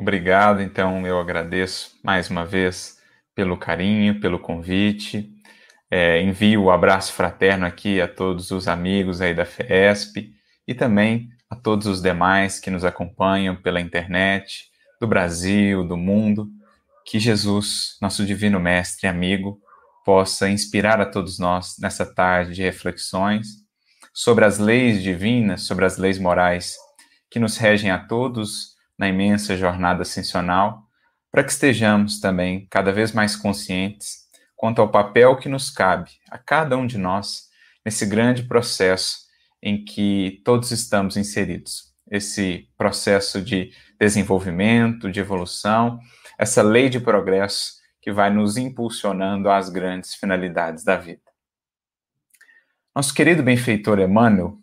Obrigado, então eu agradeço mais uma vez pelo carinho, pelo convite. É, envio o um abraço fraterno aqui a todos os amigos aí da FESP e também a todos os demais que nos acompanham pela internet, do Brasil, do mundo. Que Jesus, nosso divino mestre e amigo, possa inspirar a todos nós nessa tarde de reflexões sobre as leis divinas, sobre as leis morais que nos regem a todos na imensa jornada ascensional, para que estejamos também cada vez mais conscientes quanto ao papel que nos cabe a cada um de nós nesse grande processo em que todos estamos inseridos. Esse processo de desenvolvimento, de evolução, essa lei de progresso que vai nos impulsionando às grandes finalidades da vida. Nosso querido benfeitor Emmanuel,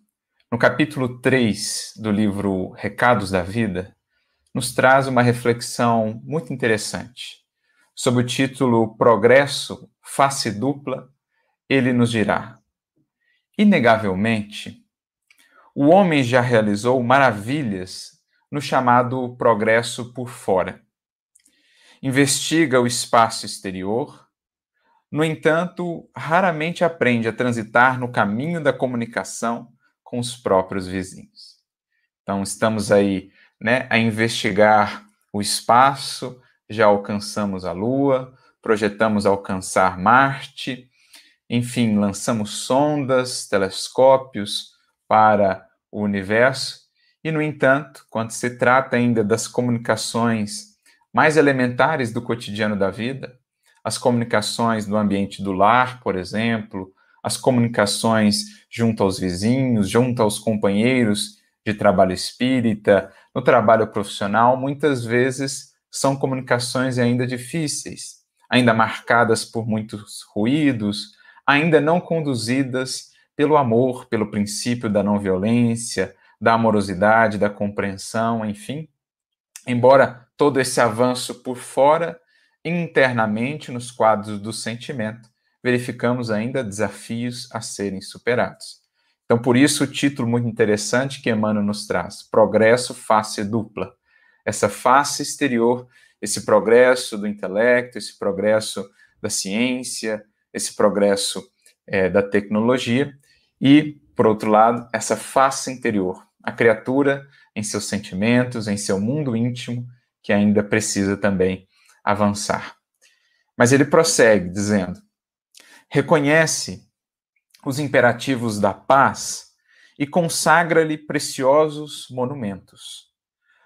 no capítulo 3 do livro Recados da Vida, nos traz uma reflexão muito interessante. Sob o título Progresso, Face Dupla, ele nos dirá: Inegavelmente, o homem já realizou maravilhas no chamado progresso por fora. Investiga o espaço exterior, no entanto, raramente aprende a transitar no caminho da comunicação com os próprios vizinhos. Então, estamos aí né, a investigar o espaço, já alcançamos a Lua, projetamos alcançar Marte, enfim, lançamos sondas, telescópios para o universo, e, no entanto, quando se trata ainda das comunicações mais elementares do cotidiano da vida, as comunicações no ambiente do lar, por exemplo, as comunicações junto aos vizinhos, junto aos companheiros de trabalho espírita, no trabalho profissional, muitas vezes são comunicações ainda difíceis, ainda marcadas por muitos ruídos, ainda não conduzidas pelo amor, pelo princípio da não violência, da amorosidade, da compreensão, enfim. Embora todo esse avanço por fora, internamente nos quadros do sentimento, verificamos ainda desafios a serem superados. Então, por isso, o título muito interessante que Emmanuel nos traz: Progresso Face Dupla. Essa face exterior, esse progresso do intelecto, esse progresso da ciência, esse progresso é, da tecnologia, e, por outro lado, essa face interior, a criatura em seus sentimentos, em seu mundo íntimo, que ainda precisa também avançar. Mas ele prossegue dizendo: reconhece os imperativos da paz e consagra-lhe preciosos monumentos,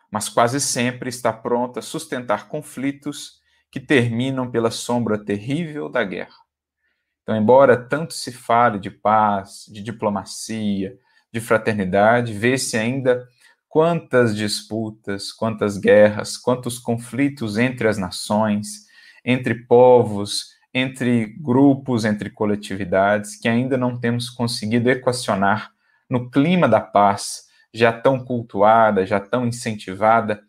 mas quase sempre está pronta a sustentar conflitos que terminam pela sombra terrível da guerra. Então, embora tanto se fale de paz, de diplomacia, de fraternidade, vê-se ainda quantas disputas, quantas guerras, quantos conflitos entre as nações, entre povos, entre grupos, entre coletividades, que ainda não temos conseguido equacionar no clima da paz, já tão cultuada, já tão incentivada.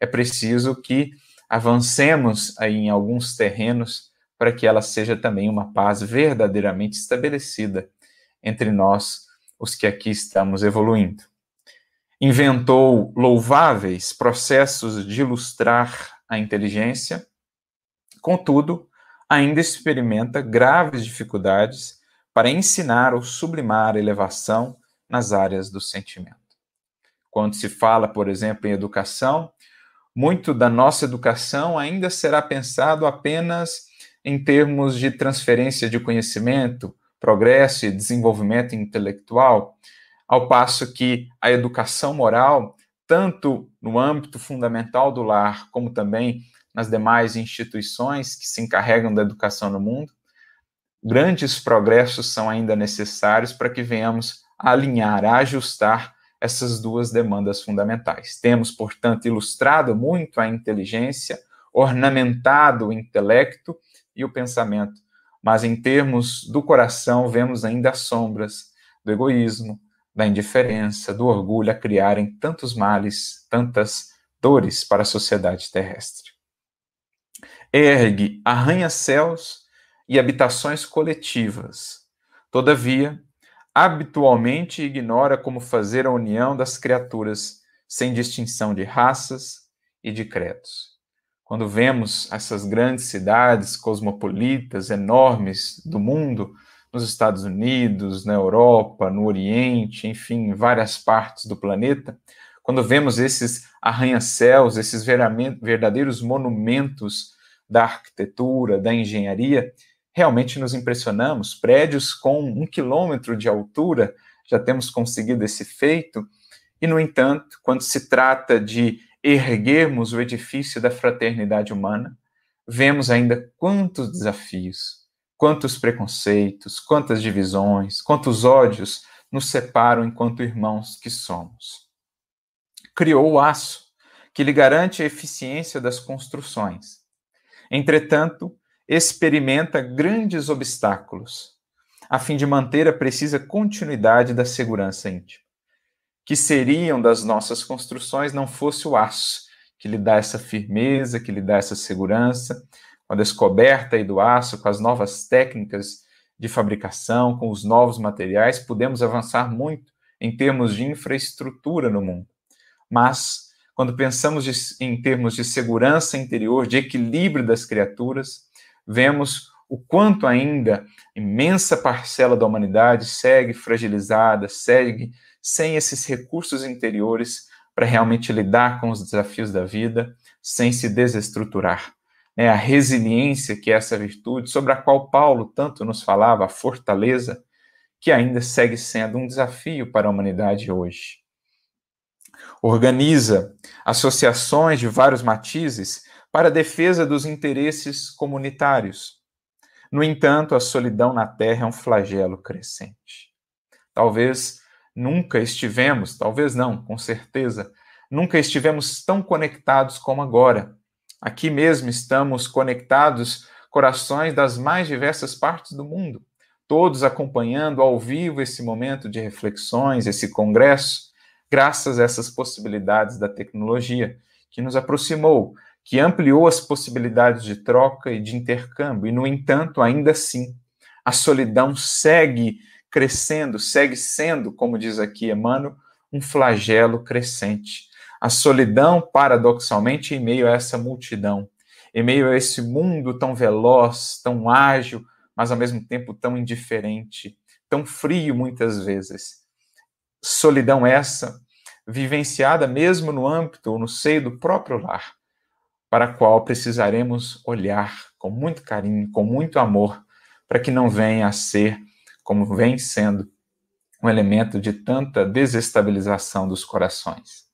É preciso que avancemos aí em alguns terrenos para que ela seja também uma paz verdadeiramente estabelecida entre nós, os que aqui estamos evoluindo. Inventou louváveis processos de ilustrar a inteligência, contudo, ainda experimenta graves dificuldades para ensinar ou sublimar a elevação nas áreas do sentimento. Quando se fala, por exemplo, em educação, muito da nossa educação ainda será pensado apenas em termos de transferência de conhecimento, progresso e desenvolvimento intelectual, ao passo que a educação moral, tanto no âmbito fundamental do lar, como também nas demais instituições que se encarregam da educação no mundo, grandes progressos são ainda necessários para que venhamos a alinhar, a ajustar essas duas demandas fundamentais. Temos, portanto, ilustrado muito a inteligência, ornamentado o intelecto e o pensamento, mas em termos do coração, vemos ainda as sombras do egoísmo, da indiferença, do orgulho a criarem tantos males, tantas dores para a sociedade terrestre ergue arranha-céus e habitações coletivas. Todavia, habitualmente ignora como fazer a união das criaturas sem distinção de raças, e de credos. Quando vemos essas grandes cidades cosmopolitas, enormes do mundo, nos Estados Unidos, na Europa, no Oriente, enfim, em várias partes do planeta, quando vemos esses arranha-céus, esses verdadeiros monumentos da arquitetura, da engenharia, realmente nos impressionamos. Prédios com um quilômetro de altura, já temos conseguido esse feito, e, no entanto, quando se trata de erguermos o edifício da fraternidade humana, vemos ainda quantos desafios, quantos preconceitos, quantas divisões, quantos ódios nos separam enquanto irmãos que somos. Criou o aço, que lhe garante a eficiência das construções. Entretanto, experimenta grandes obstáculos, a fim de manter a precisa continuidade da segurança íntima que seriam das nossas construções não fosse o aço, que lhe dá essa firmeza, que lhe dá essa segurança, com a descoberta aí do aço, com as novas técnicas de fabricação, com os novos materiais, podemos avançar muito em termos de infraestrutura no mundo. Mas, quando pensamos de, em termos de segurança interior, de equilíbrio das criaturas, vemos o quanto ainda imensa parcela da humanidade segue fragilizada, segue sem esses recursos interiores para realmente lidar com os desafios da vida, sem se desestruturar. É a resiliência, que é essa virtude, sobre a qual Paulo tanto nos falava, a fortaleza, que ainda segue sendo um desafio para a humanidade hoje. Organiza associações de vários matizes para a defesa dos interesses comunitários. No entanto, a solidão na Terra é um flagelo crescente. Talvez Nunca estivemos, talvez não, com certeza, nunca estivemos tão conectados como agora. Aqui mesmo estamos conectados, corações das mais diversas partes do mundo, todos acompanhando ao vivo esse momento de reflexões, esse congresso, graças a essas possibilidades da tecnologia, que nos aproximou, que ampliou as possibilidades de troca e de intercâmbio, e, no entanto, ainda assim, a solidão segue crescendo, segue sendo, como diz aqui Emmanuel, um flagelo crescente. A solidão, paradoxalmente, em meio a essa multidão, em meio a esse mundo tão veloz, tão ágil, mas ao mesmo tempo tão indiferente, tão frio muitas vezes. Solidão essa, vivenciada mesmo no âmbito ou no seio do próprio lar, para a qual precisaremos olhar com muito carinho, com muito amor, para que não venha a ser como vem sendo um elemento de tanta desestabilização dos corações.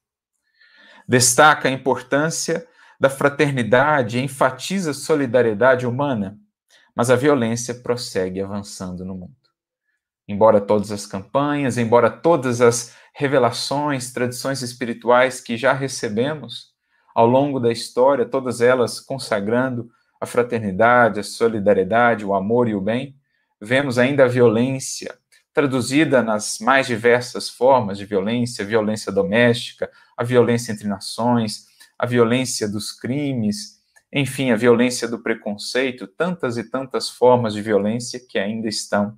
Destaca a importância da fraternidade e enfatiza a solidariedade humana, mas a violência prossegue avançando no mundo. Embora todas as campanhas, embora todas as revelações, tradições espirituais que já recebemos ao longo da história, todas elas consagrando a fraternidade, a solidariedade, o amor e o bem, vemos ainda a violência, traduzida nas mais diversas formas de violência, violência doméstica, a violência entre nações, a violência dos crimes, enfim, a violência do preconceito, tantas e tantas formas de violência que ainda estão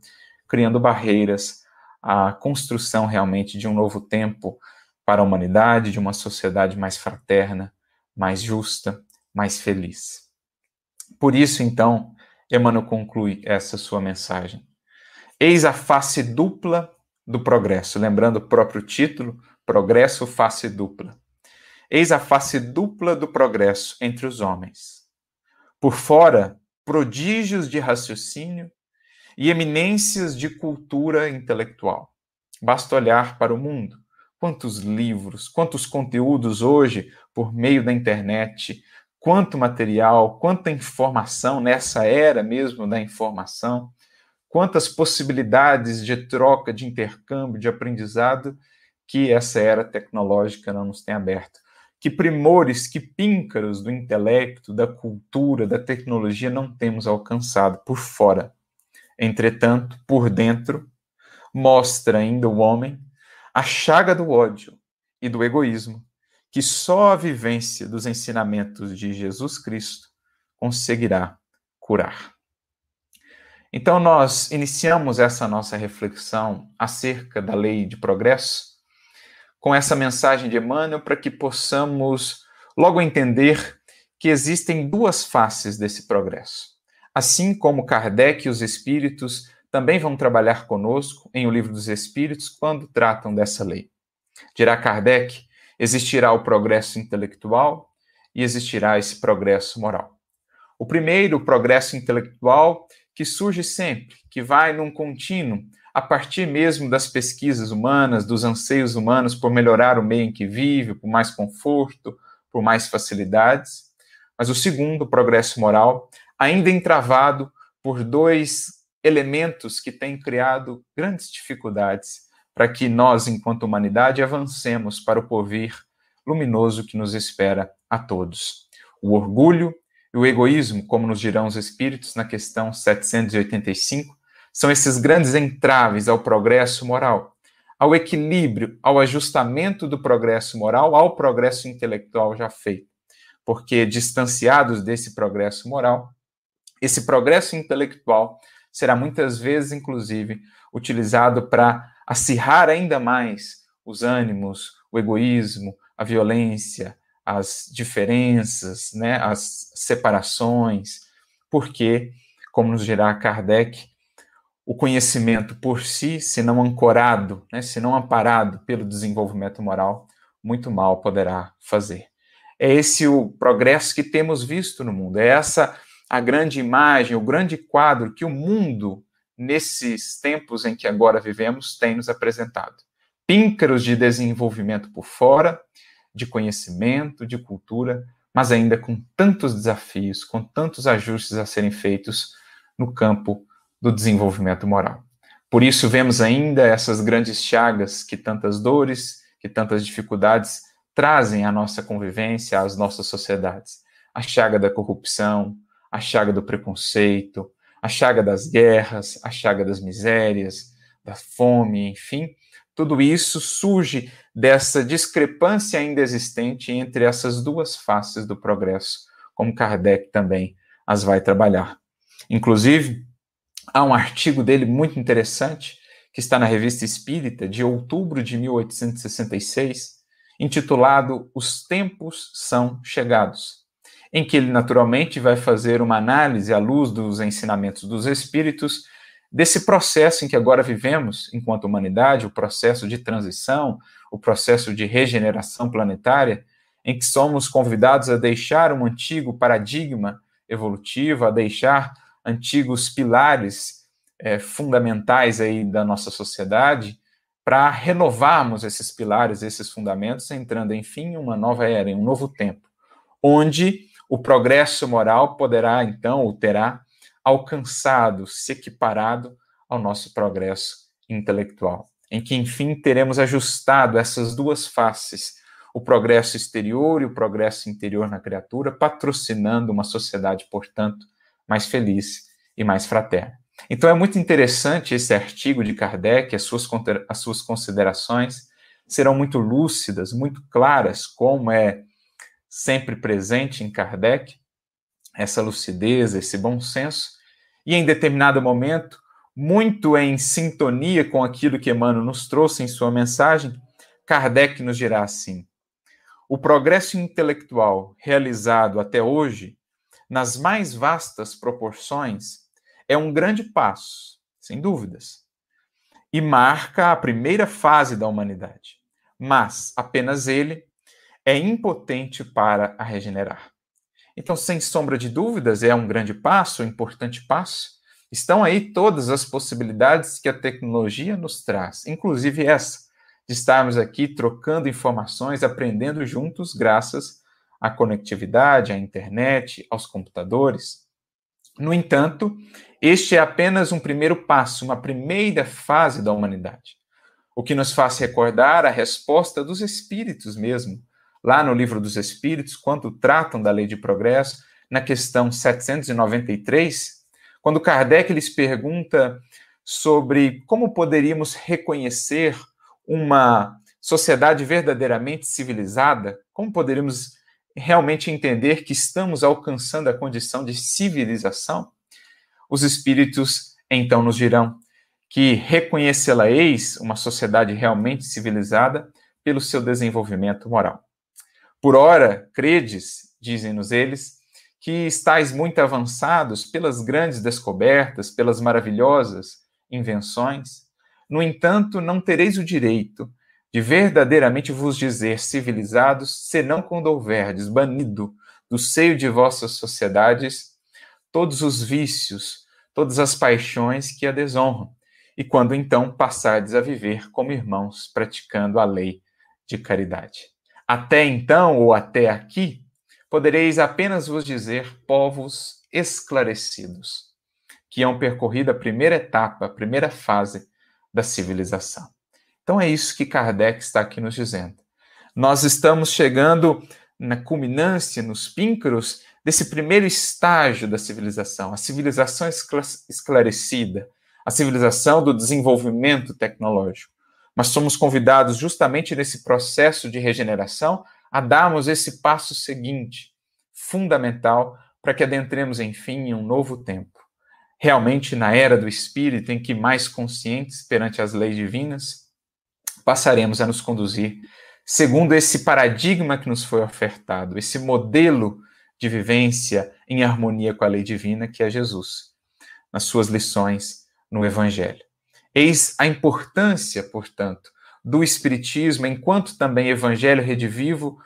criando barreiras à construção realmente de um novo tempo para a humanidade, de uma sociedade mais fraterna, mais justa, mais feliz. Por isso, então, Emmanuel conclui essa sua mensagem. Eis a face dupla do progresso, lembrando o próprio título, Progresso Face Dupla. Eis a face dupla do progresso entre os homens. Por fora, prodígios de raciocínio e eminências de cultura intelectual. Basta olhar para o mundo. Quantos livros, quantos conteúdos hoje, por meio da internet, quanto material, quanta informação nessa era mesmo da informação, quantas possibilidades de troca, de intercâmbio, de aprendizado que essa era tecnológica não nos tem aberto. Que primores, que píncaros do intelecto, da cultura, da tecnologia não temos alcançado por fora. Entretanto, por dentro, mostra ainda o homem a chaga do ódio e do egoísmo que só a vivência dos ensinamentos de Jesus Cristo conseguirá curar. Então, nós iniciamos essa nossa reflexão acerca da lei de progresso com essa mensagem de Emmanuel para que possamos logo entender que existem duas faces desse progresso. Assim como Kardec e os espíritos também vão trabalhar conosco em O Livro dos Espíritos quando tratam dessa lei. Dirá Kardec: existirá o progresso intelectual e existirá esse progresso moral. O primeiro, o progresso intelectual, que surge sempre, que vai num contínuo, a partir mesmo das pesquisas humanas, dos anseios humanos por melhorar o meio em que vive, por mais conforto, por mais facilidades. Mas o segundo, o progresso moral, ainda entravado por dois elementos que têm criado grandes dificuldades para que nós, enquanto humanidade, avancemos para o porvir luminoso que nos espera a todos. O orgulho e o egoísmo, como nos dirão os espíritos na questão 785, são esses grandes entraves ao progresso moral, ao equilíbrio, ao ajustamento do progresso moral ao progresso intelectual já feito. Porque, distanciados desse progresso moral, esse progresso intelectual será muitas vezes, inclusive, utilizado para acirrar ainda mais os ânimos, o egoísmo, a violência, as diferenças, né, as separações, porque, como nos dirá Kardec, o conhecimento por si, se não ancorado, né, se não amparado pelo desenvolvimento moral, muito mal poderá fazer. É esse o progresso que temos visto no mundo, é essa a grande imagem, o grande quadro que o mundo, nesses tempos em que agora vivemos, tem nos apresentado. Píncaros de desenvolvimento por fora, de conhecimento, de cultura, mas ainda com tantos desafios, com tantos ajustes a serem feitos no campo do desenvolvimento moral. Por isso, vemos ainda essas grandes chagas que tantas dores, que tantas dificuldades trazem à nossa convivência, às nossas sociedades. A chaga da corrupção, a chaga do preconceito, a chaga das guerras, a chaga das misérias, da fome, enfim, tudo isso surge dessa discrepância ainda existente entre essas duas faces do progresso, como Kardec também as vai trabalhar. Inclusive, há um artigo dele muito interessante, que está na Revista Espírita, de outubro de 1866, intitulado Os Tempos São Chegados, em que ele naturalmente vai fazer uma análise à luz dos ensinamentos dos Espíritos desse processo em que agora vivemos enquanto humanidade, o processo de transição, o processo de regeneração planetária, em que somos convidados a deixar um antigo paradigma evolutivo, a deixar antigos pilares é, fundamentais aí da nossa sociedade, para renovarmos esses pilares, esses fundamentos, entrando, enfim, em uma nova era, em um novo tempo, onde o progresso moral poderá, então, ou terá alcançado, se equiparado ao nosso progresso intelectual, em que, enfim, teremos ajustado essas duas faces, o progresso exterior e o progresso interior na criatura, patrocinando uma sociedade, portanto, mais feliz e mais fraterna. Então é muito interessante esse artigo de Kardec, as suas, as suas considerações serão muito lúcidas, muito claras, como é sempre presente em Kardec, essa lucidez, esse bom senso, e em determinado momento, muito em sintonia com aquilo que Emmanuel nos trouxe em sua mensagem, Kardec nos dirá assim: o progresso intelectual realizado até hoje, nas mais vastas proporções, é um grande passo, sem dúvidas, e marca a primeira fase da humanidade. Mas apenas ele é impotente para a regenerar. Então, sem sombra de dúvidas, é um grande passo, um importante passo. Estão aí todas as possibilidades que a tecnologia nos traz, inclusive essa, de estarmos aqui trocando informações, aprendendo juntos, graças à conectividade, à internet, aos computadores. No entanto, este é apenas um primeiro passo, uma primeira fase da humanidade. O que nos faz recordar a resposta dos espíritos mesmo, lá no Livro dos Espíritos, quando tratam da lei de progresso, na questão 793, quando Kardec lhes pergunta sobre como poderíamos reconhecer uma sociedade verdadeiramente civilizada, como poderíamos realmente entender que estamos alcançando a condição de civilização, os espíritos então nos dirão que reconhecê-la-eis uma sociedade realmente civilizada pelo seu desenvolvimento moral. Por ora, credes, dizem-nos eles, que estáis muito avançados pelas grandes descobertas, pelas maravilhosas invenções. No entanto, não tereis o direito de verdadeiramente vos dizer civilizados, senão quando houverdes banido do seio de vossas sociedades todos os vícios, todas as paixões que a desonram, e quando então passardes a viver como irmãos, praticando a lei de caridade. Até então, ou até aqui, podereis apenas vos dizer povos esclarecidos, que hão percorrido a primeira etapa, a primeira fase da civilização. Então é isso que Kardec está aqui nos dizendo. Nós estamos chegando na culminância, nos píncaros desse primeiro estágio da civilização, a civilização esclarecida, a civilização do desenvolvimento tecnológico. Mas somos convidados justamente nesse processo de regeneração a darmos esse passo seguinte, fundamental, para que adentremos, enfim, em um novo tempo. Realmente na era do espírito, em que mais conscientes perante as leis divinas, passaremos a nos conduzir segundo esse paradigma que nos foi ofertado, esse modelo de vivência em harmonia com a lei divina que é Jesus, nas suas lições no Evangelho. Eis a importância, portanto, do Espiritismo, enquanto também Evangelho redivivo,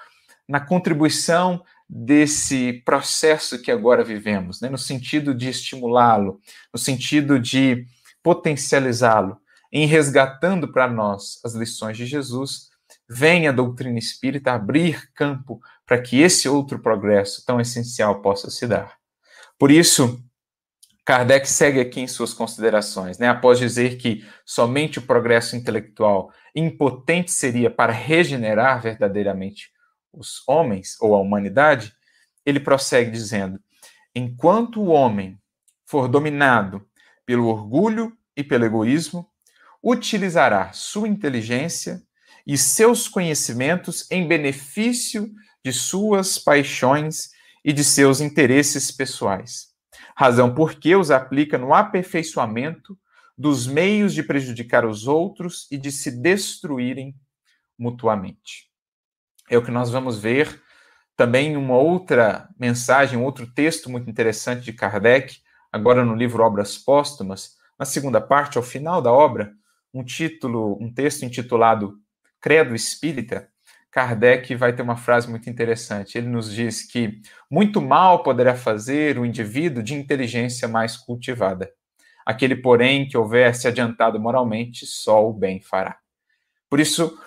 na contribuição desse processo que agora vivemos, né? no sentido de estimulá-lo, no sentido de potencializá-lo, em resgatando para nós as lições de Jesus, vem a doutrina espírita abrir campo para que esse outro progresso tão essencial possa se dar. Por isso, Kardec segue aqui em suas considerações, né? após dizer que somente o progresso intelectual impotente seria para regenerar verdadeiramente os homens ou a humanidade, ele prossegue dizendo: enquanto o homem for dominado pelo orgulho e pelo egoísmo, utilizará sua inteligência e seus conhecimentos em benefício de suas paixões e de seus interesses pessoais. Razão por que os aplica no aperfeiçoamento dos meios de prejudicar os outros e de se destruírem mutuamente. É o que nós vamos ver também uma outra mensagem, um outro texto muito interessante de Kardec, agora no livro Obras Póstumas, na segunda parte, ao final da obra, um título, um texto intitulado Credo Espírita, Kardec vai ter uma frase muito interessante. Ele nos diz que muito mal poderá fazer o indivíduo de inteligência mais cultivada. Aquele, porém, que houver se adiantado moralmente, só o bem fará. Por isso,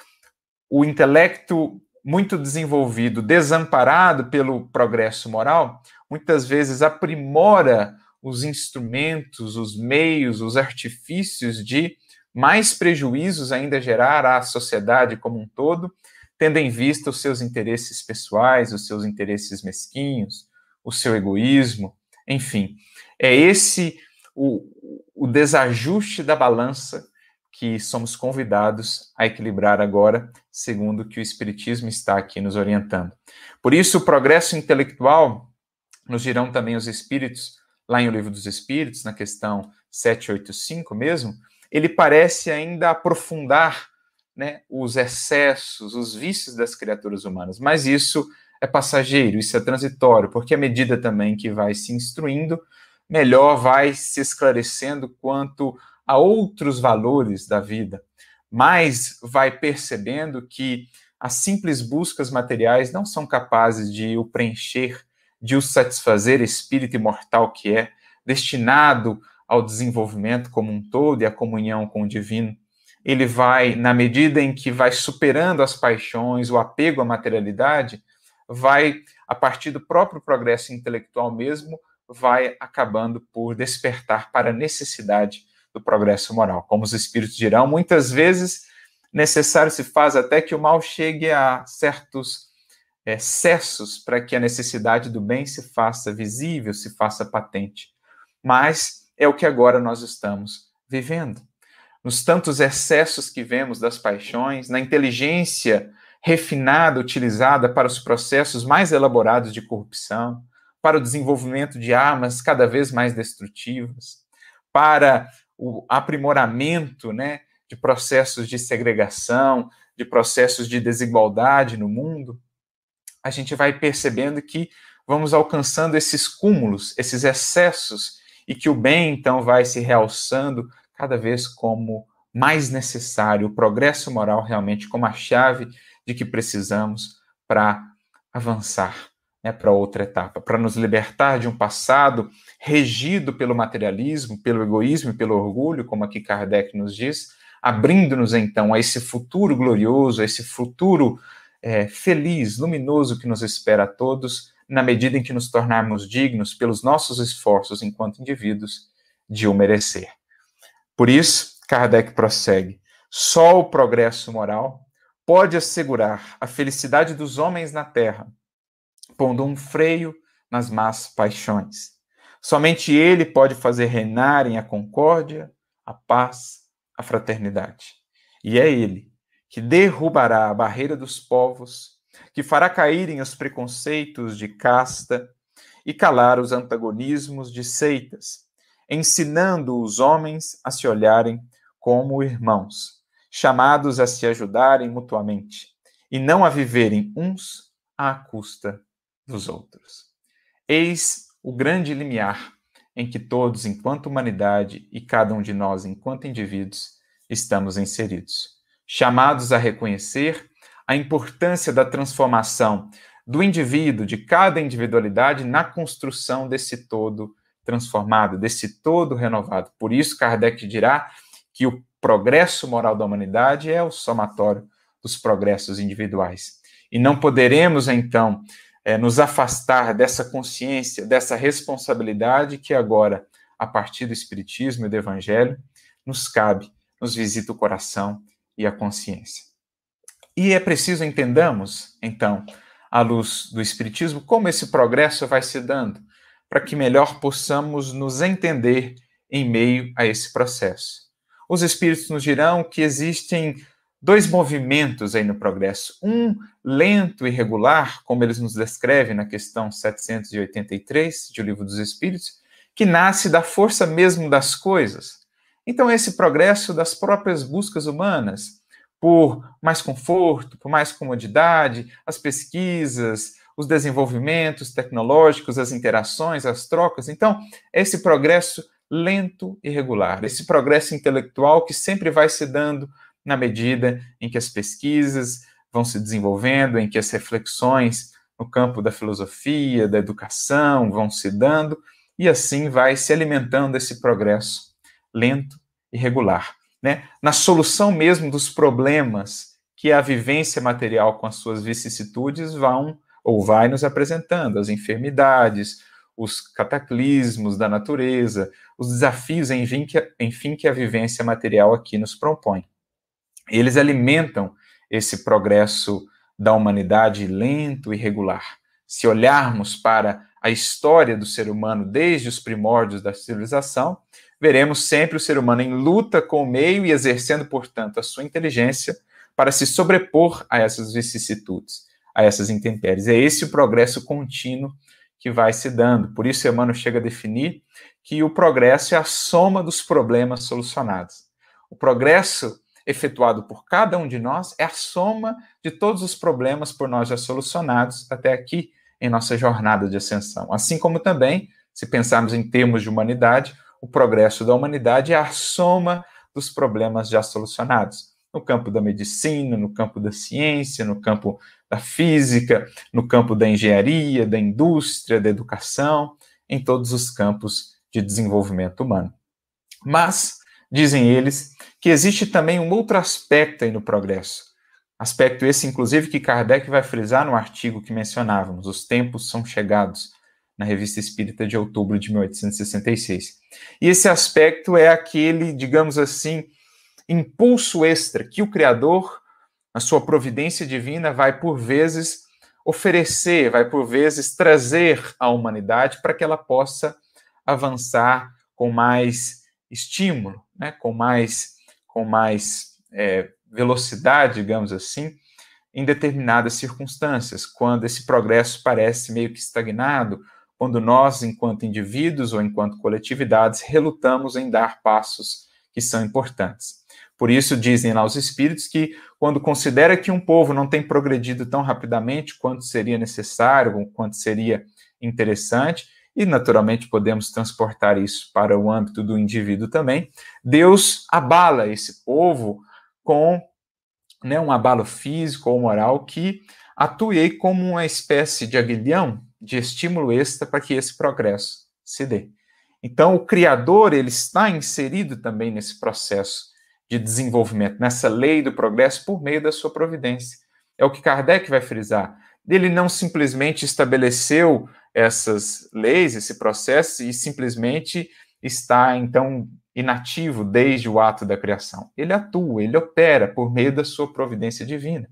o intelecto muito desenvolvido, desamparado pelo progresso moral, muitas vezes aprimora os instrumentos, os meios, os artifícios de mais prejuízos ainda gerar à sociedade como um todo, tendo em vista os seus interesses pessoais, os seus interesses mesquinhos, o seu egoísmo, enfim. É esse o, o desajuste da balança que somos convidados a equilibrar agora, segundo que o Espiritismo está aqui nos orientando. Por isso, o progresso intelectual, nos dirão também os Espíritos, lá em O Livro dos Espíritos, na questão 785 mesmo, ele parece ainda aprofundar né, os excessos, os vícios das criaturas humanas. Mas isso é passageiro, isso é transitório, porque à medida também que vai se instruindo, melhor vai se esclarecendo quanto a outros valores da vida, mais vai percebendo que as simples buscas materiais não são capazes de o preencher, de o satisfazer, espírito imortal que é, destinado ao desenvolvimento como um todo e à comunhão com o divino. Ele vai, na medida em que vai superando as paixões, o apego à materialidade, vai, a partir do próprio progresso intelectual mesmo, vai acabando por despertar para a necessidade do progresso moral. Como os espíritos dirão, muitas vezes necessário se faz até que o mal chegue a certos excessos para que a necessidade do bem se faça visível, se faça patente. Mas é o que agora nós estamos vivendo. Nos tantos excessos que vemos das paixões, na inteligência refinada utilizada para os processos mais elaborados de corrupção, para o desenvolvimento de armas cada vez mais destrutivas, para o aprimoramento né, de processos de segregação, de processos de desigualdade no mundo, a gente vai percebendo que vamos alcançando esses cúmulos, esses excessos, e que o bem então vai se realçando cada vez como mais necessário, o progresso moral realmente como a chave de que precisamos para avançar né, para outra etapa, para nos libertar de um passado regido pelo materialismo, pelo egoísmo e pelo orgulho, como aqui Kardec nos diz, abrindo-nos então a esse futuro glorioso, a esse futuro é, feliz, luminoso que nos espera a todos, na medida em que nos tornarmos dignos pelos nossos esforços enquanto indivíduos de o merecer. Por isso, Kardec prossegue: só o progresso moral pode assegurar a felicidade dos homens na terra, pondo um freio nas más paixões. Somente ele pode fazer reinarem a concórdia, a paz, a fraternidade. E é ele que derrubará a barreira dos povos, que fará caírem os preconceitos de casta e calar os antagonismos de seitas, ensinando os homens a se olharem como irmãos, chamados a se ajudarem mutuamente e não a viverem uns à custa dos outros. Eis o grande limiar em que todos, enquanto humanidade, e cada um de nós, enquanto indivíduos, estamos inseridos chamados a reconhecer a importância da transformação do indivíduo, de cada individualidade, na construção desse todo transformado, desse todo renovado. Por isso, Kardec dirá que o progresso moral da humanidade é o somatório dos progressos individuais. E não poderemos, então, é, nos afastar dessa consciência, dessa responsabilidade que agora, a partir do Espiritismo e do Evangelho, nos cabe, nos visita o coração e a consciência. E é preciso entendamos, então, à luz do Espiritismo, como esse progresso vai se dando, para que melhor possamos nos entender em meio a esse processo. Os Espíritos nos dirão que existem dois movimentos aí no progresso. Um lento e regular, como eles nos descrevem na questão 783 de O Livro dos Espíritos, que nasce da força mesmo das coisas, então, esse progresso das próprias buscas humanas por mais conforto, por mais comodidade, as pesquisas, os desenvolvimentos tecnológicos, as interações, as trocas. Então, esse progresso lento e regular, esse progresso intelectual que sempre vai se dando na medida em que as pesquisas vão se desenvolvendo, em que as reflexões no campo da filosofia, da educação vão se dando, e assim vai se alimentando esse progresso lento e regular. Né? Na solução mesmo dos problemas que a vivência material com as suas vicissitudes vão ou vai nos apresentando, as enfermidades, os cataclismos da natureza, os desafios, enfim que, enfim, que a vivência material aqui nos propõe. Eles alimentam esse progresso da humanidade lento e regular. Se olharmos para a história do ser humano desde os primórdios da civilização, veremos sempre o ser humano em luta com o meio e exercendo, portanto, a sua inteligência para se sobrepor a essas vicissitudes, a essas intempéries. É esse o progresso contínuo que vai se dando. Por isso, Emmanuel chega a definir que o progresso é a soma dos problemas solucionados. O progresso efetuado por cada um de nós é a soma de todos os problemas por nós já solucionados até aqui em nossa jornada de ascensão. Assim como também, se pensarmos em termos de humanidade, o progresso da humanidade é a soma dos problemas já solucionados. No campo da medicina, no campo da ciência, no campo da física, no campo da engenharia, da indústria, da educação, em todos os campos de desenvolvimento humano. Mas, dizem eles, que existe também um outro aspecto aí no progresso. Aspecto esse, inclusive, que Kardec vai frisar no artigo que mencionávamos: os tempos são chegados na Revista Espírita de outubro de 1866. E esse aspecto é aquele, digamos assim, impulso extra que o Criador, na sua providência divina, vai por vezes oferecer, vai por vezes trazer à humanidade para que ela possa avançar com mais estímulo, né, com mais, com mais é, velocidade, digamos assim, em determinadas circunstâncias, quando esse progresso parece meio que estagnado quando nós, enquanto indivíduos ou enquanto coletividades, relutamos em dar passos que são importantes. Por isso dizem lá os espíritos que quando considera que um povo não tem progredido tão rapidamente quanto seria necessário, quanto seria interessante, e naturalmente podemos transportar isso para o âmbito do indivíduo também, Deus abala esse povo com né, um abalo físico ou moral que atuei como uma espécie de aguilhão, de estímulo extra para que esse progresso se dê. Então, o Criador ele está inserido também nesse processo de desenvolvimento, nessa lei do progresso por meio da sua providência. É o que Kardec vai frisar. Ele não simplesmente estabeleceu essas leis, esse processo, e simplesmente está, então, inativo desde o ato da criação. Ele atua, ele opera por meio da sua providência divina.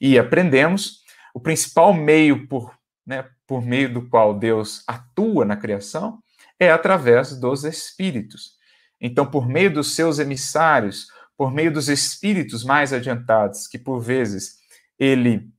E aprendemos o principal meio por, né, por meio do qual Deus atua na criação é através dos espíritos. Então, por meio dos seus emissários, por meio dos espíritos mais adiantados, que por vezes ele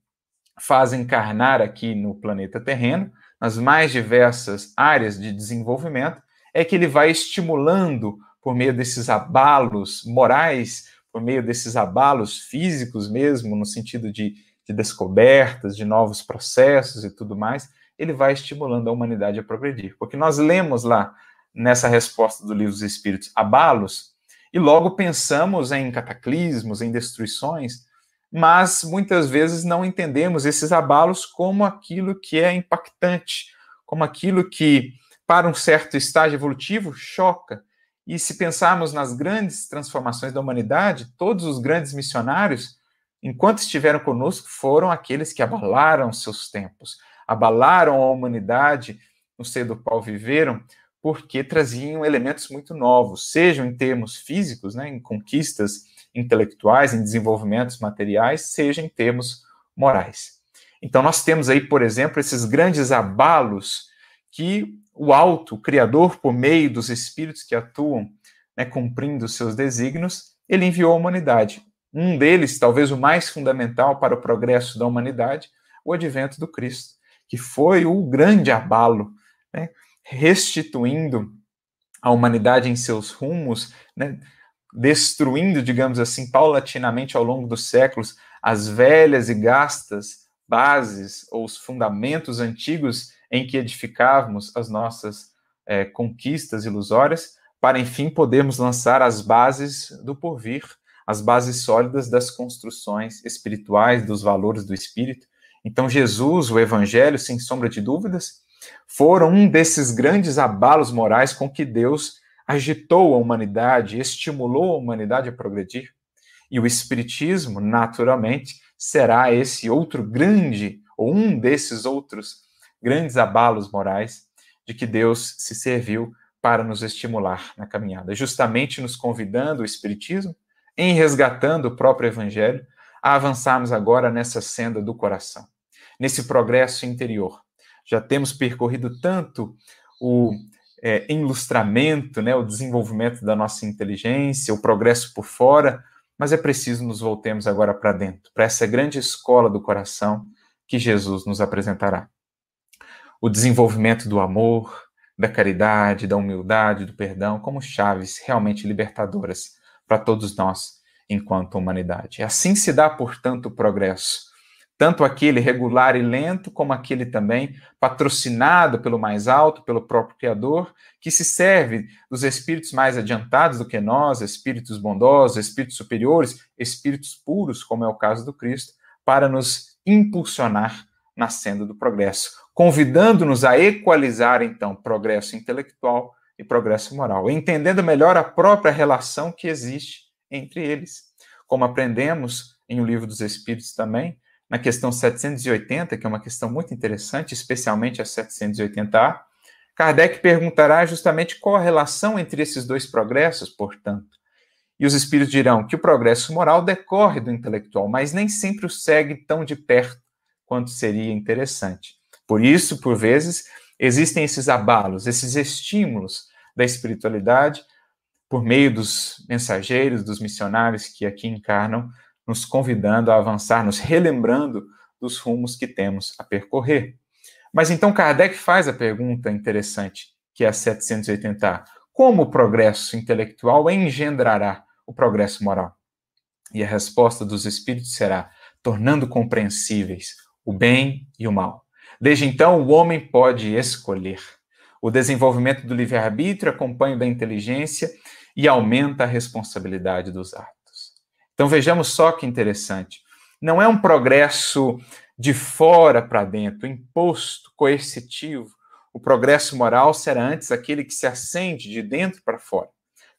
faz encarnar aqui no planeta terreno, nas mais diversas áreas de desenvolvimento, é que ele vai estimulando por meio desses abalos morais, por meio desses abalos físicos mesmo, no sentido de, de descobertas, de novos processos e tudo mais, ele vai estimulando a humanidade a progredir. Porque nós lemos lá nessa resposta do livro dos Espíritos abalos e logo pensamos em cataclismos, em destruições, mas muitas vezes não entendemos esses abalos como aquilo que é impactante, como aquilo que, para um certo estágio evolutivo, choca. E se pensarmos nas grandes transformações da humanidade, todos os grandes missionários, enquanto estiveram conosco, foram aqueles que abalaram seus tempos, abalaram a humanidade no seio do qual viveram, porque traziam elementos muito novos, sejam em termos físicos, né, em conquistas intelectuais, em desenvolvimentos materiais, seja em termos morais. Então, nós temos aí, por exemplo, esses grandes abalos que o alto, o Criador, por meio dos espíritos que atuam, né, cumprindo seus desígnios, ele enviou à humanidade. Um deles, talvez o mais fundamental para o progresso da humanidade, o advento do Cristo que foi o grande abalo, né, restituindo a humanidade em seus rumos, né, destruindo, digamos assim, paulatinamente ao longo dos séculos as velhas e gastas bases ou os fundamentos antigos em que edificávamos as nossas é, conquistas ilusórias, para enfim podermos lançar as bases do porvir, as bases sólidas das construções espirituais, dos valores do espírito, então, Jesus, o Evangelho, sem sombra de dúvidas, foram um desses grandes abalos morais com que Deus agitou a humanidade, estimulou a humanidade a progredir. E o Espiritismo, naturalmente, será esse outro grande, ou um desses outros grandes abalos morais de que Deus se serviu para nos estimular na caminhada, justamente nos convidando o Espiritismo, em resgatando o próprio Evangelho, a avançarmos agora nessa senda do coração, nesse progresso interior. Já temos percorrido tanto o é, ilustramento, né, o desenvolvimento da nossa inteligência, o progresso por fora, mas é preciso nos voltemos agora para dentro, para essa grande escola do coração que Jesus nos apresentará. O desenvolvimento do amor, da caridade, da humildade, do perdão, como chaves realmente libertadoras para todos nós enquanto humanidade. Assim se dá, portanto, o progresso. Tanto aquele regular e lento, como aquele também patrocinado pelo mais alto, pelo próprio Criador, que se serve dos espíritos mais adiantados do que nós, espíritos bondosos, espíritos superiores, espíritos puros, como é o caso do Cristo, para nos impulsionar na senda do progresso, convidando-nos a equalizar, então, progresso intelectual e progresso moral, entendendo melhor a própria relação que existe entre eles. Como aprendemos em O Livro dos Espíritos também, na questão 780, que é uma questão muito interessante, especialmente a 780A, Kardec perguntará justamente qual a relação entre esses dois progressos, portanto. E os espíritos dirão que o progresso moral decorre do intelectual, mas nem sempre o segue tão de perto quanto seria interessante. Por isso, por vezes, existem esses abalos, esses estímulos da espiritualidade por meio dos mensageiros, dos missionários que aqui encarnam, nos convidando a avançar, nos relembrando dos rumos que temos a percorrer. Mas então Kardec faz a pergunta interessante, que é a 780. Como o progresso intelectual engendrará o progresso moral? E a resposta dos Espíritos será: tornando compreensíveis o bem e o mal. Desde então, o homem pode escolher. O desenvolvimento do livre-arbítrio acompanha da inteligência e aumenta a responsabilidade dos atos. Então vejamos só que interessante. Não é um progresso de fora para dentro, imposto, coercitivo. O progresso moral será antes aquele que se acende de dentro para fora.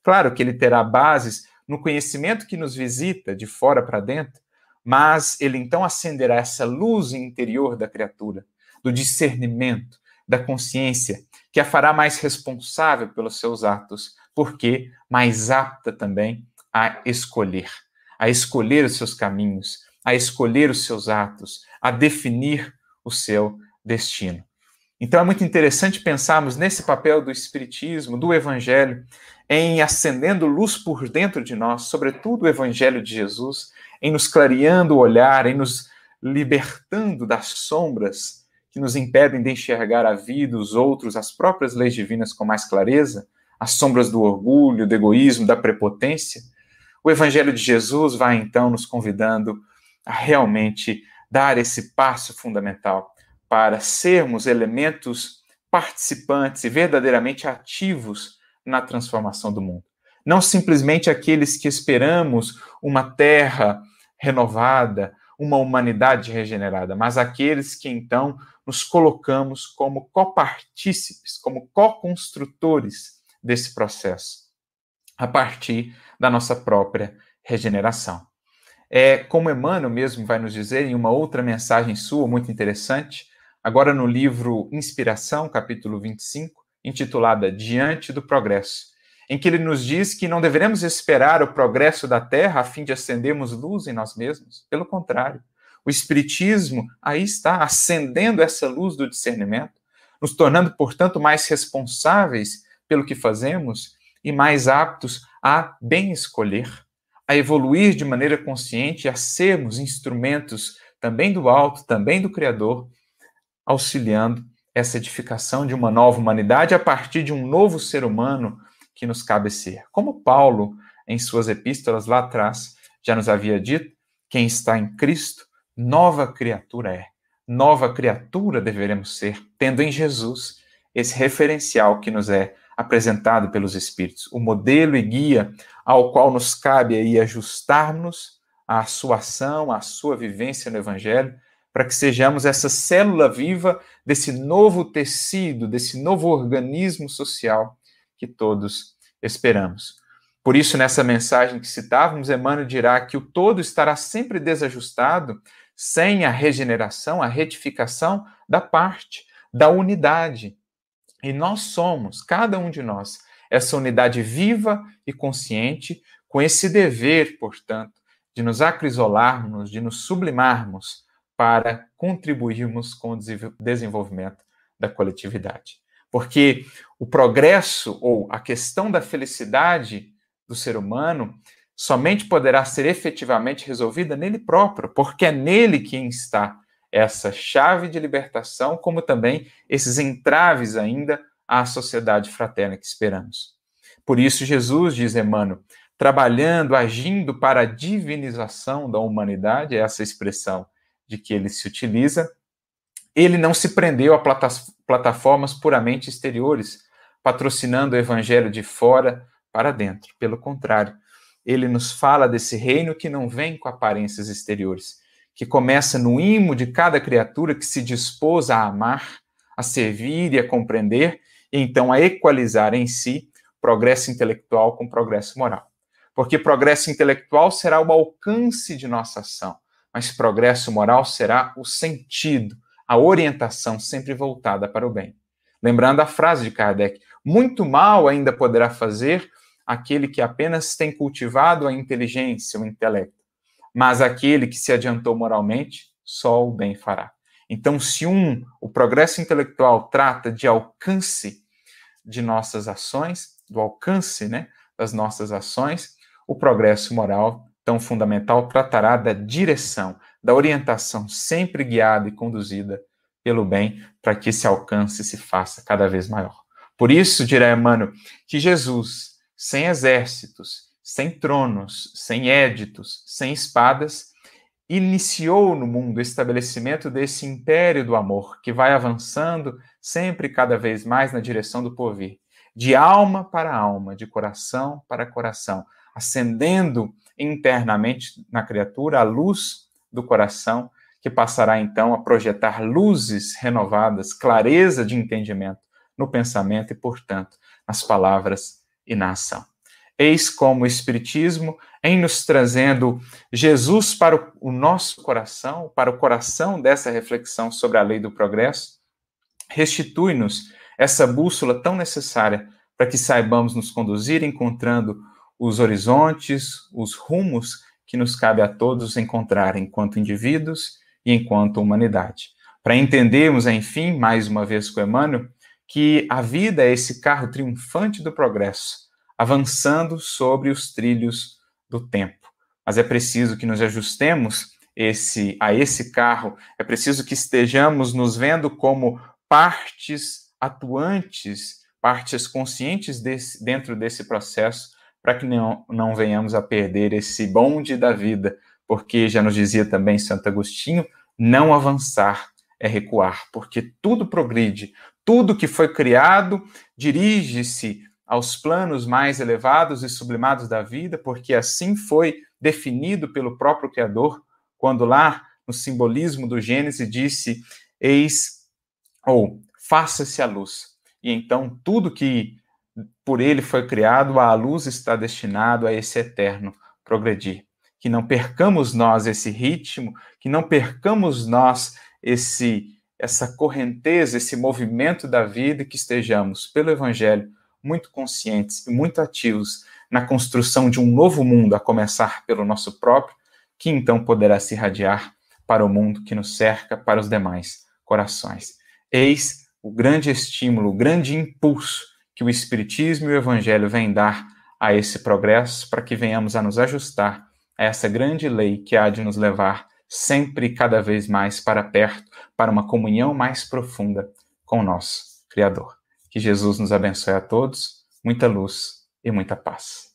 Claro que ele terá bases no conhecimento que nos visita de fora para dentro, mas ele então acenderá essa luz interior da criatura, do discernimento, da consciência, que a fará mais responsável pelos seus atos, porque mais apta também a escolher, a escolher os seus caminhos, a escolher os seus atos, a definir o seu destino. Então é muito interessante pensarmos nesse papel do Espiritismo, do Evangelho, em acendendo luz por dentro de nós, sobretudo o Evangelho de Jesus, em nos clareando o olhar, em nos libertando das sombras que nos impedem de enxergar a vida, os outros, as próprias leis divinas com mais clareza, as sombras do orgulho, do egoísmo, da prepotência. O Evangelho de Jesus vai então nos convidando a realmente dar esse passo fundamental para sermos elementos participantes e verdadeiramente ativos na transformação do mundo. Não simplesmente aqueles que esperamos uma terra renovada, uma humanidade regenerada, mas aqueles que então nos colocamos como copartícipes, como co-construtores desse processo, a partir da nossa própria regeneração. É, como Emmanuel mesmo vai nos dizer em uma outra mensagem sua muito interessante, agora no livro Inspiração, capítulo 25, intitulada Diante do Progresso, em que ele nos diz que não deveremos esperar o progresso da Terra a fim de acendermos luz em nós mesmos. Pelo contrário, o Espiritismo aí está acendendo essa luz do discernimento, nos tornando, portanto, mais responsáveis pelo que fazemos e mais aptos a bem escolher a evoluir de maneira consciente, a sermos instrumentos também do alto, também do Criador, auxiliando essa edificação de uma nova humanidade a partir de um novo ser humano que nos cabe ser. Como Paulo, em suas epístolas lá atrás, já nos havia dito, quem está em Cristo, nova criatura é. Nova criatura deveremos ser, tendo em Jesus esse referencial que nos é apresentado pelos Espíritos, o modelo e guia ao qual nos cabe aí ajustarmos à sua ação, à sua vivência no Evangelho, para que sejamos essa célula viva desse novo tecido, desse novo organismo social que todos esperamos. Por isso, nessa mensagem que citávamos, Emmanuel dirá que o todo estará sempre desajustado sem a regeneração, a retificação da parte, da unidade, e nós somos, cada um de nós, essa unidade viva e consciente, com esse dever, portanto, de nos acrisolarmos, de nos sublimarmos para contribuirmos com o desenvolvimento da coletividade. Porque o progresso ou a questão da felicidade do ser humano somente poderá ser efetivamente resolvida nele próprio, porque é nele quem está essa chave de libertação, como também esses entraves ainda à sociedade fraterna que esperamos. Por isso, Jesus, diz Emmanuel, trabalhando, agindo para a divinização da humanidade, é essa expressão de que ele se utiliza, ele não se prendeu a plataformas puramente exteriores, patrocinando o evangelho de fora para dentro. Pelo contrário, ele nos fala desse reino que não vem com aparências exteriores, que começa no imo de cada criatura que se dispôs a amar, a servir e a compreender, e então a equalizar em si progresso intelectual com progresso moral. Porque progresso intelectual será o alcance de nossa ação, mas progresso moral será o sentido, a orientação sempre voltada para o bem. Lembrando a frase de Kardec: muito mal ainda poderá fazer aquele que apenas tem cultivado a inteligência, o intelecto mas aquele que se adiantou moralmente, só o bem fará. Então, se um, o progresso intelectual trata de alcance de nossas ações, do alcance né, das nossas ações, o progresso moral, tão fundamental, tratará da direção, da orientação, sempre guiada e conduzida pelo bem, para que esse alcance se faça cada vez maior. Por isso, dirá Emmanuel, que Jesus, sem exércitos, sem tronos, sem éditos, sem espadas, iniciou no mundo o estabelecimento desse império do amor, que vai avançando sempre cada vez mais na direção do porvir, de alma para alma, de coração para coração, acendendo internamente na criatura a luz do coração, que passará então a projetar luzes renovadas, clareza de entendimento no pensamento e, portanto, nas palavras e na ação. Eis como o Espiritismo, em nos trazendo Jesus para o nosso coração, para o coração dessa reflexão sobre a lei do progresso, restitui-nos essa bússola tão necessária para que saibamos nos conduzir encontrando os horizontes, os rumos que nos cabe a todos encontrar enquanto indivíduos e enquanto humanidade. Para entendermos, enfim, mais uma vez com Emmanuel, que a vida é esse carro triunfante do progresso, avançando sobre os trilhos do tempo. Mas é preciso que nos ajustemos esse, a esse carro, é preciso que estejamos nos vendo como partes atuantes, partes conscientes desse, dentro desse processo, para que não, não venhamos a perder esse bonde da vida, porque já nos dizia também Santo Agostinho, não avançar é recuar, porque tudo progride, tudo que foi criado dirige-se aos planos mais elevados e sublimados da vida, porque assim foi definido pelo próprio Criador, quando lá no simbolismo do Gênesis disse: Eis, ou faça-se a luz. E então tudo que por ele foi criado, a luz está destinado a esse eterno progredir. Que não percamos nós esse ritmo, que não percamos nós esse essa correnteza, esse movimento da vida que estejamos pelo evangelho muito conscientes e muito ativos na construção de um novo mundo, a começar pelo nosso próprio, que então poderá se irradiar para o mundo que nos cerca, para os demais corações. Eis o grande estímulo, o grande impulso que o Espiritismo e o Evangelho vêm dar a esse progresso, para que venhamos a nos ajustar a essa grande lei que há de nos levar sempre e cada vez mais para perto, para uma comunhão mais profunda com o nosso Criador. Que Jesus nos abençoe a todos, muita luz e muita paz.